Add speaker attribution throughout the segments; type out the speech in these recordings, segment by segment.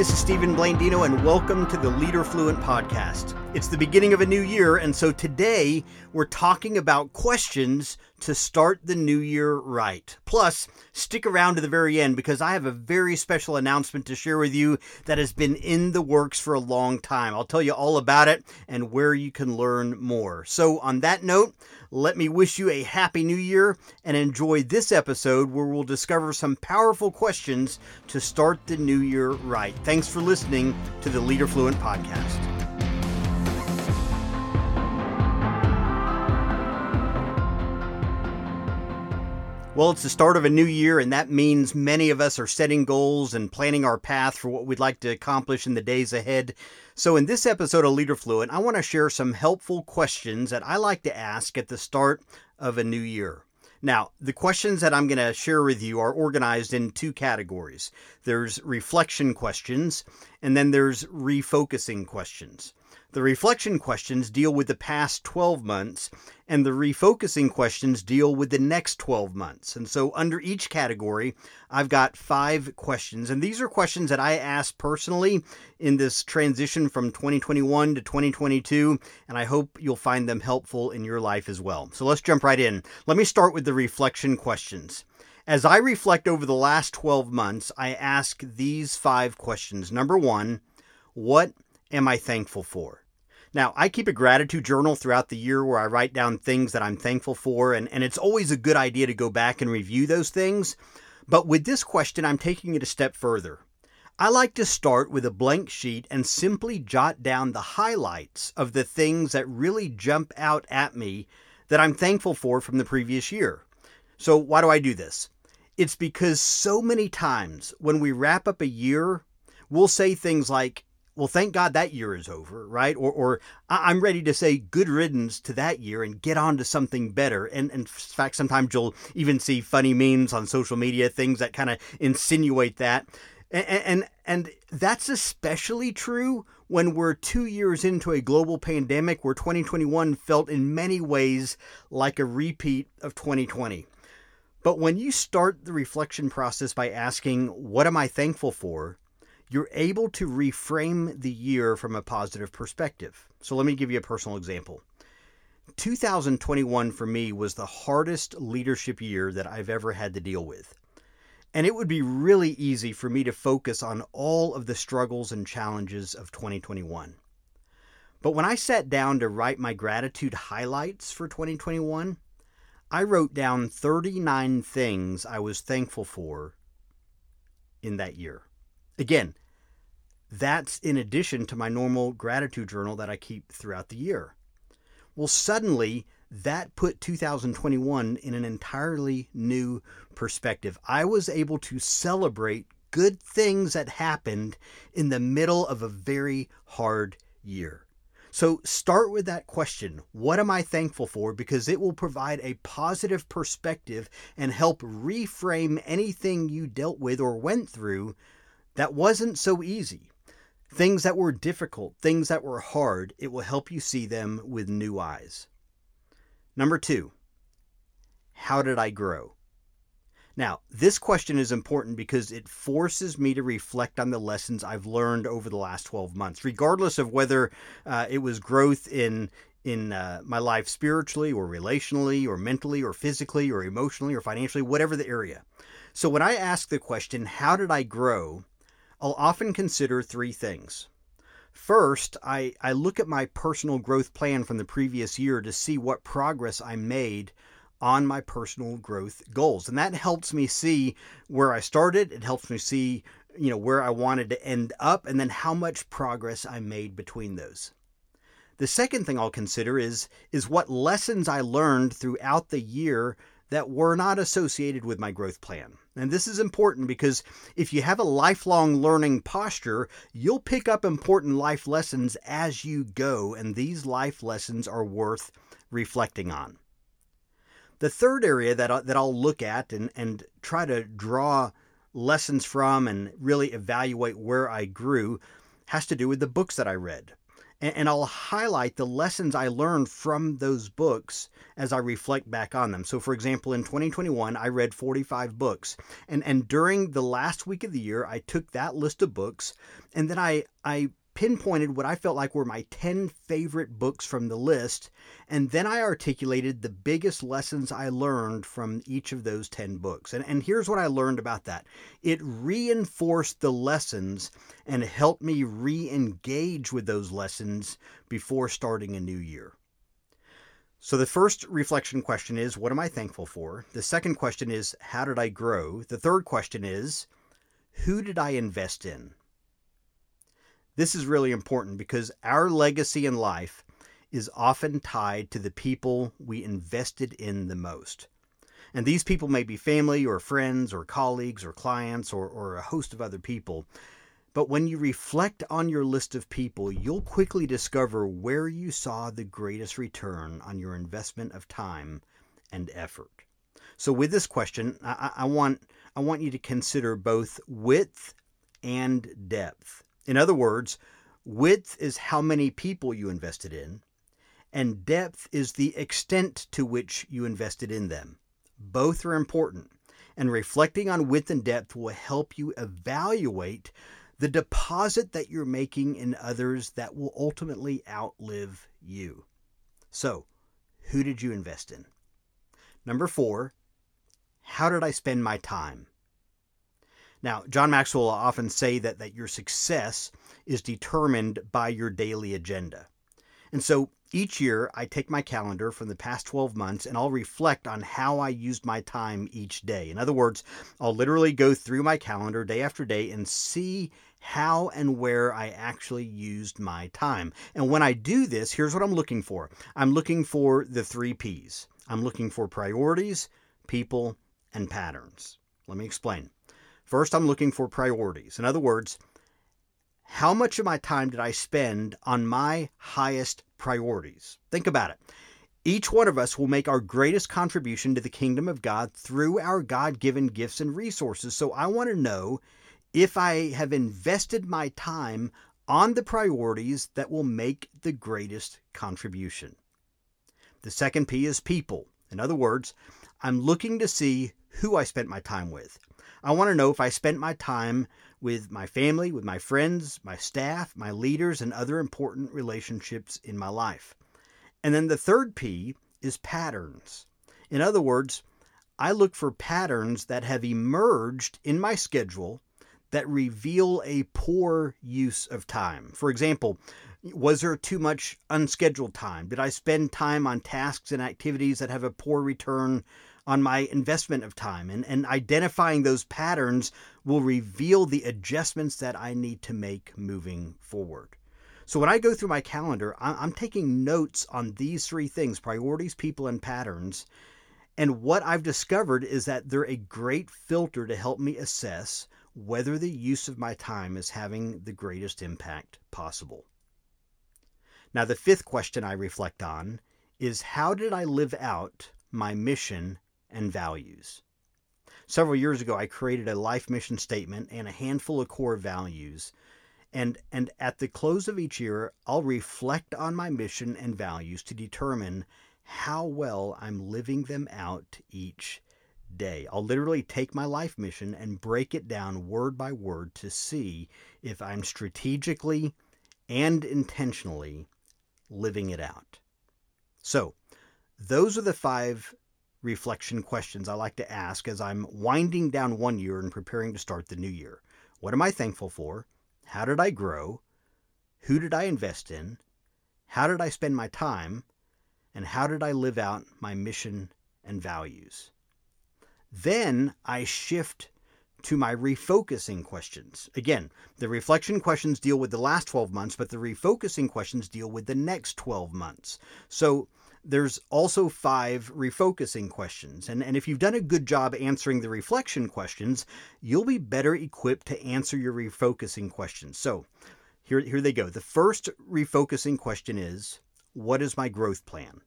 Speaker 1: this is Stephen Blandino, and welcome to the Leader Fluent podcast. It's the beginning of a new year, and so today we're talking about questions to start the new year right. Plus, stick around to the very end because I have a very special announcement to share with you that has been in the works for a long time. I'll tell you all about it and where you can learn more. So, on that note, let me wish you a happy new year and enjoy this episode where we'll discover some powerful questions to start the new year right. Thanks for listening to the Leader Fluent podcast. Well, it's the start of a new year, and that means many of us are setting goals and planning our path for what we'd like to accomplish in the days ahead. So, in this episode of Leader Fluent, I want to share some helpful questions that I like to ask at the start of a new year. Now, the questions that I'm going to share with you are organized in two categories there's reflection questions, and then there's refocusing questions. The reflection questions deal with the past 12 months, and the refocusing questions deal with the next 12 months. And so, under each category, I've got five questions. And these are questions that I asked personally in this transition from 2021 to 2022. And I hope you'll find them helpful in your life as well. So, let's jump right in. Let me start with the reflection questions. As I reflect over the last 12 months, I ask these five questions. Number one, what am I thankful for? Now, I keep a gratitude journal throughout the year where I write down things that I'm thankful for, and, and it's always a good idea to go back and review those things. But with this question, I'm taking it a step further. I like to start with a blank sheet and simply jot down the highlights of the things that really jump out at me that I'm thankful for from the previous year. So, why do I do this? It's because so many times when we wrap up a year, we'll say things like, well, thank God that year is over, right? Or, or I'm ready to say good riddance to that year and get on to something better. And, and in fact, sometimes you'll even see funny memes on social media, things that kind of insinuate that. And, and, and that's especially true when we're two years into a global pandemic where 2021 felt in many ways like a repeat of 2020. But when you start the reflection process by asking, What am I thankful for? You're able to reframe the year from a positive perspective. So let me give you a personal example. 2021 for me was the hardest leadership year that I've ever had to deal with. And it would be really easy for me to focus on all of the struggles and challenges of 2021. But when I sat down to write my gratitude highlights for 2021, I wrote down 39 things I was thankful for in that year. Again, that's in addition to my normal gratitude journal that I keep throughout the year. Well, suddenly that put 2021 in an entirely new perspective. I was able to celebrate good things that happened in the middle of a very hard year. So start with that question What am I thankful for? Because it will provide a positive perspective and help reframe anything you dealt with or went through that wasn't so easy things that were difficult, things that were hard, it will help you see them with new eyes. Number two, how did I grow? Now, this question is important because it forces me to reflect on the lessons I've learned over the last 12 months, regardless of whether uh, it was growth in in uh, my life spiritually or relationally or mentally or physically or emotionally or financially, whatever the area. So when I ask the question, how did I grow? I'll often consider three things. First, I, I look at my personal growth plan from the previous year to see what progress I made on my personal growth goals. And that helps me see where I started. It helps me see, you know, where I wanted to end up and then how much progress I made between those. The second thing I'll consider is is what lessons I learned throughout the year that were not associated with my growth plan. And this is important because if you have a lifelong learning posture, you'll pick up important life lessons as you go, and these life lessons are worth reflecting on. The third area that, I, that I'll look at and, and try to draw lessons from and really evaluate where I grew has to do with the books that I read. And, and I'll highlight the lessons I learned from those books as I reflect back on them. So, for example, in 2021, I read 45 books, and and during the last week of the year, I took that list of books, and then I I pinpointed what I felt like were my 10 favorite books from the list, and then I articulated the biggest lessons I learned from each of those 10 books. And, and here's what I learned about that it reinforced the lessons and helped me re engage with those lessons before starting a new year. So, the first reflection question is What am I thankful for? The second question is How did I grow? The third question is Who did I invest in? This is really important because our legacy in life is often tied to the people we invested in the most. And these people may be family or friends or colleagues or clients or, or a host of other people. But when you reflect on your list of people, you'll quickly discover where you saw the greatest return on your investment of time and effort. So, with this question, I, I want, I want you to consider both width and depth. In other words, width is how many people you invested in, and depth is the extent to which you invested in them. Both are important, and reflecting on width and depth will help you evaluate the deposit that you're making in others that will ultimately outlive you. So, who did you invest in? Number four, how did I spend my time? Now, John Maxwell will often say that, that your success is determined by your daily agenda. And so each year I take my calendar from the past 12 months and I'll reflect on how I used my time each day. In other words, I'll literally go through my calendar day after day and see how and where I actually used my time. And when I do this, here's what I'm looking for I'm looking for the three P's. I'm looking for priorities, people, and patterns. Let me explain. First, I'm looking for priorities. In other words, how much of my time did I spend on my highest priorities? Think about it. Each one of us will make our greatest contribution to the kingdom of God through our God given gifts and resources. So I want to know if I have invested my time on the priorities that will make the greatest contribution. The second P is people. In other words, I'm looking to see who I spent my time with. I want to know if I spent my time with my family, with my friends, my staff, my leaders, and other important relationships in my life. And then the third P is patterns. In other words, I look for patterns that have emerged in my schedule that reveal a poor use of time. For example, was there too much unscheduled time? Did I spend time on tasks and activities that have a poor return on my investment of time. And, and identifying those patterns will reveal the adjustments that I need to make moving forward. So when I go through my calendar, I'm taking notes on these three things priorities, people, and patterns. And what I've discovered is that they're a great filter to help me assess whether the use of my time is having the greatest impact possible. Now, the fifth question I reflect on is how did I live out my mission and values. Several years ago, I created a life mission statement and a handful of core values. And, and at the close of each year, I'll reflect on my mission and values to determine how well I'm living them out each day. I'll literally take my life mission and break it down word by word to see if I'm strategically and intentionally living it out. So, those are the five reflection questions I like to ask as I'm winding down one year and preparing to start the new year. What am I thankful for? How did I grow? Who did I invest in? How did I spend my time? And how did I live out my mission and values? Then I shift to my refocusing questions. Again, the reflection questions deal with the last 12 months, but the refocusing questions deal with the next 12 months. So there's also five refocusing questions. And, and if you've done a good job answering the reflection questions, you'll be better equipped to answer your refocusing questions. So here, here they go. The first refocusing question is What is my growth plan?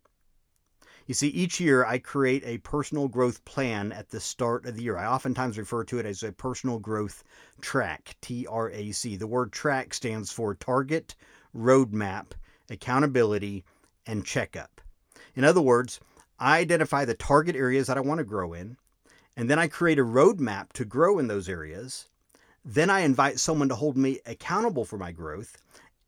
Speaker 1: You see, each year I create a personal growth plan at the start of the year. I oftentimes refer to it as a personal growth track, T R A C. The word track stands for target, roadmap, accountability, and checkup. In other words, I identify the target areas that I want to grow in, and then I create a roadmap to grow in those areas. Then I invite someone to hold me accountable for my growth.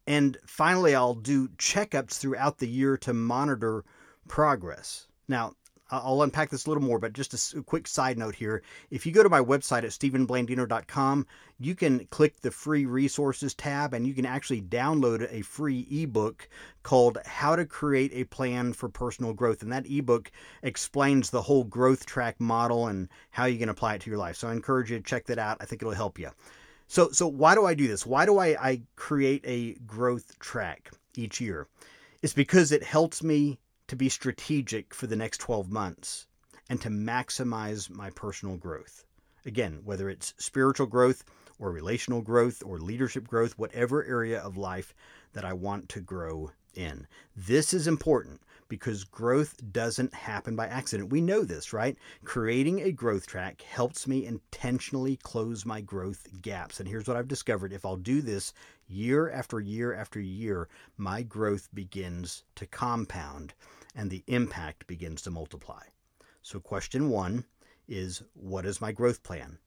Speaker 1: And finally, I'll do checkups throughout the year to monitor progress. Now, I'll unpack this a little more, but just a quick side note here. If you go to my website at stephenblandino.com, you can click the free resources tab and you can actually download a free ebook called How to Create a Plan for Personal Growth. And that ebook explains the whole growth track model and how you can apply it to your life. So I encourage you to check that out. I think it'll help you. So, so why do I do this? Why do I, I create a growth track each year? It's because it helps me to be strategic for the next 12 months and to maximize my personal growth. Again, whether it's spiritual growth or relational growth or leadership growth, whatever area of life that I want to grow in. This is important because growth doesn't happen by accident. We know this, right? Creating a growth track helps me intentionally close my growth gaps. And here's what I've discovered if I'll do this year after year after year, my growth begins to compound and the impact begins to multiply. So, question one is What is my growth plan?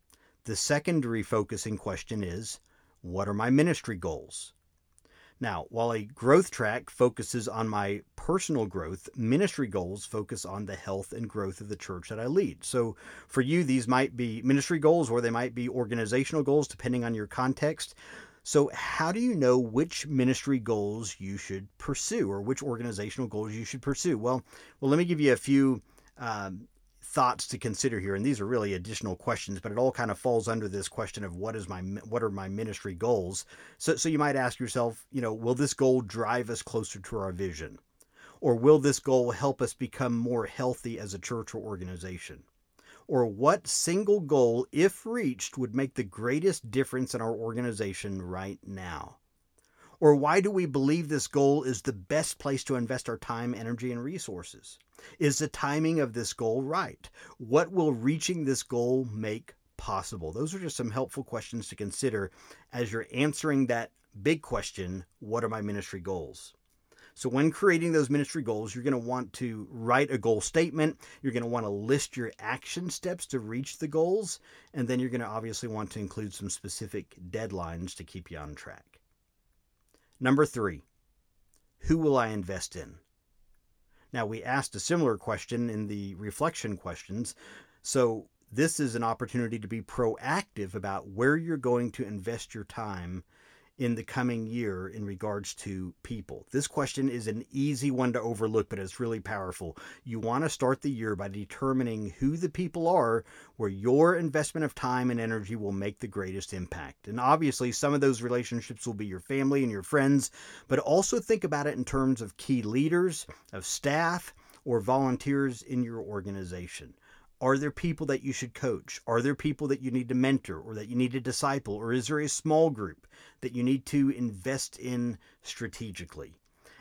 Speaker 1: The secondary focusing question is What are my ministry goals? Now, while a growth track focuses on my personal growth, ministry goals focus on the health and growth of the church that I lead. So, for you, these might be ministry goals or they might be organizational goals, depending on your context. So, how do you know which ministry goals you should pursue or which organizational goals you should pursue? Well, well, let me give you a few um, thoughts to consider here and these are really additional questions but it all kind of falls under this question of what is my what are my ministry goals? So so you might ask yourself you know will this goal drive us closer to our vision? Or will this goal help us become more healthy as a church or organization or what single goal if reached would make the greatest difference in our organization right now or why do we believe this goal is the best place to invest our time, energy, and resources? Is the timing of this goal right? What will reaching this goal make possible? Those are just some helpful questions to consider as you're answering that big question what are my ministry goals? So, when creating those ministry goals, you're going to want to write a goal statement. You're going to want to list your action steps to reach the goals. And then you're going to obviously want to include some specific deadlines to keep you on track. Number three, who will I invest in? Now, we asked a similar question in the reflection questions. So, this is an opportunity to be proactive about where you're going to invest your time in the coming year in regards to people? This question is an easy one to overlook, but it's really powerful. You want to start the year by determining who the people are where your investment of time and energy will make the greatest impact. And obviously, some of those relationships will be your family and your friends, but also think about it in terms of key leaders, of staff, or volunteers in your organization. Are there people that you should coach? Are there people that you need to mentor or that you need to disciple? Or is there a small group that you need to invest in strategically?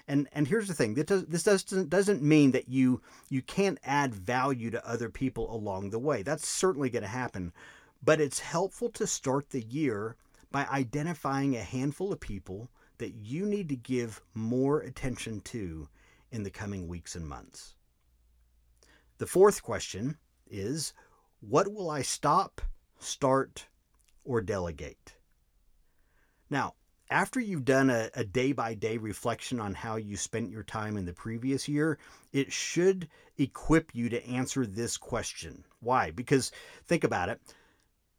Speaker 1: And and here's the thing: this, does, this doesn't doesn't mean that you you can't add value to other people along the way. That's certainly going to happen, but it's helpful to start the year by identifying a handful of people that you need to give more attention to in the coming weeks and months. The fourth question is what will I stop, start, or delegate? Now, after you've done a day by day reflection on how you spent your time in the previous year, it should equip you to answer this question. Why? Because think about it.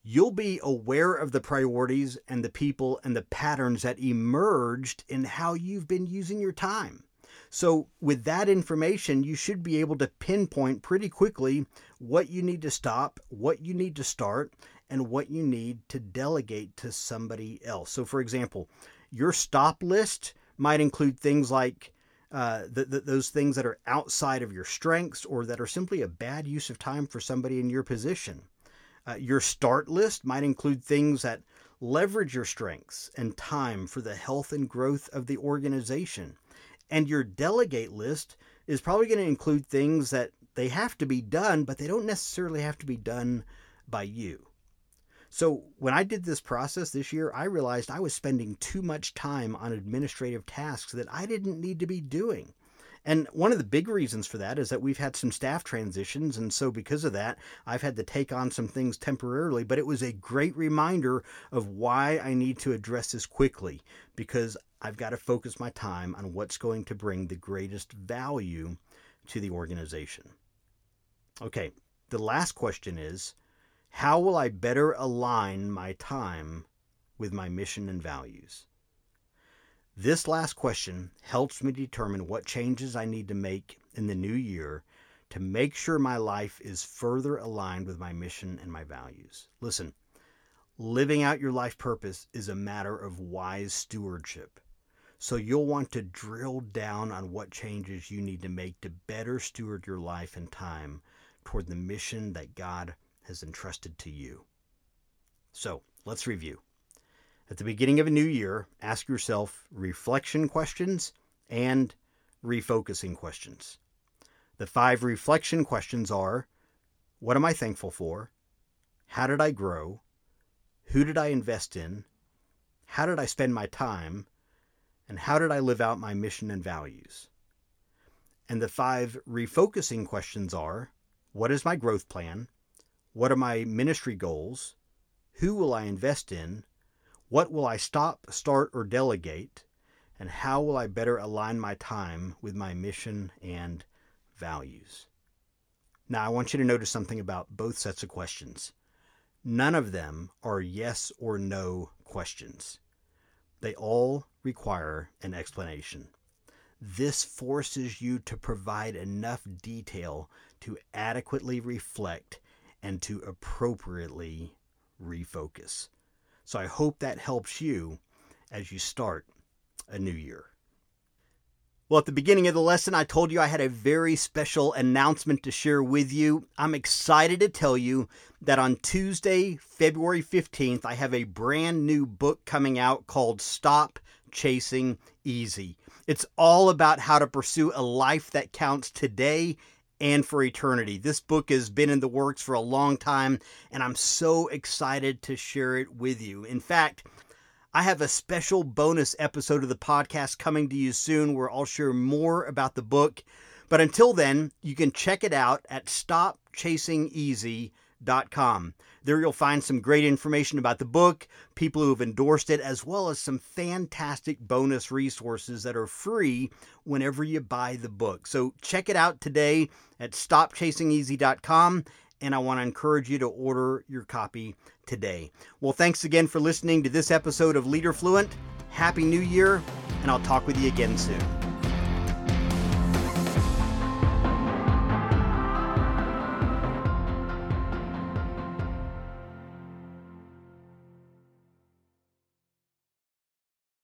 Speaker 1: You'll be aware of the priorities and the people and the patterns that emerged in how you've been using your time. So, with that information, you should be able to pinpoint pretty quickly what you need to stop, what you need to start, and what you need to delegate to somebody else. So, for example, your stop list might include things like uh, the, the, those things that are outside of your strengths or that are simply a bad use of time for somebody in your position. Uh, your start list might include things that leverage your strengths and time for the health and growth of the organization. And your delegate list is probably going to include things that they have to be done, but they don't necessarily have to be done by you. So, when I did this process this year, I realized I was spending too much time on administrative tasks that I didn't need to be doing. And one of the big reasons for that is that we've had some staff transitions. And so, because of that, I've had to take on some things temporarily. But it was a great reminder of why I need to address this quickly because I've got to focus my time on what's going to bring the greatest value to the organization. Okay, the last question is how will I better align my time with my mission and values? This last question helps me determine what changes I need to make in the new year to make sure my life is further aligned with my mission and my values. Listen, living out your life purpose is a matter of wise stewardship. So you'll want to drill down on what changes you need to make to better steward your life and time toward the mission that God has entrusted to you. So let's review. At the beginning of a new year, ask yourself reflection questions and refocusing questions. The five reflection questions are What am I thankful for? How did I grow? Who did I invest in? How did I spend my time? And how did I live out my mission and values? And the five refocusing questions are What is my growth plan? What are my ministry goals? Who will I invest in? What will I stop, start, or delegate? And how will I better align my time with my mission and values? Now, I want you to notice something about both sets of questions. None of them are yes or no questions. They all require an explanation. This forces you to provide enough detail to adequately reflect and to appropriately refocus. So I hope that helps you as you start a new year. Well, at the beginning of the lesson, I told you I had a very special announcement to share with you. I'm excited to tell you that on Tuesday, February 15th, I have a brand new book coming out called Stop Chasing Easy. It's all about how to pursue a life that counts today and for eternity. This book has been in the works for a long time, and I'm so excited to share it with you. In fact, I have a special bonus episode of the podcast coming to you soon where I'll share more about the book. But until then, you can check it out at stopchasingeasy.com com. There you'll find some great information about the book, people who have endorsed it, as well as some fantastic bonus resources that are free whenever you buy the book. So check it out today at stopchasingeasy.com and I want to encourage you to order your copy today. Well, thanks again for listening to this episode of Leader Fluent. Happy New Year, and I'll talk with you again soon.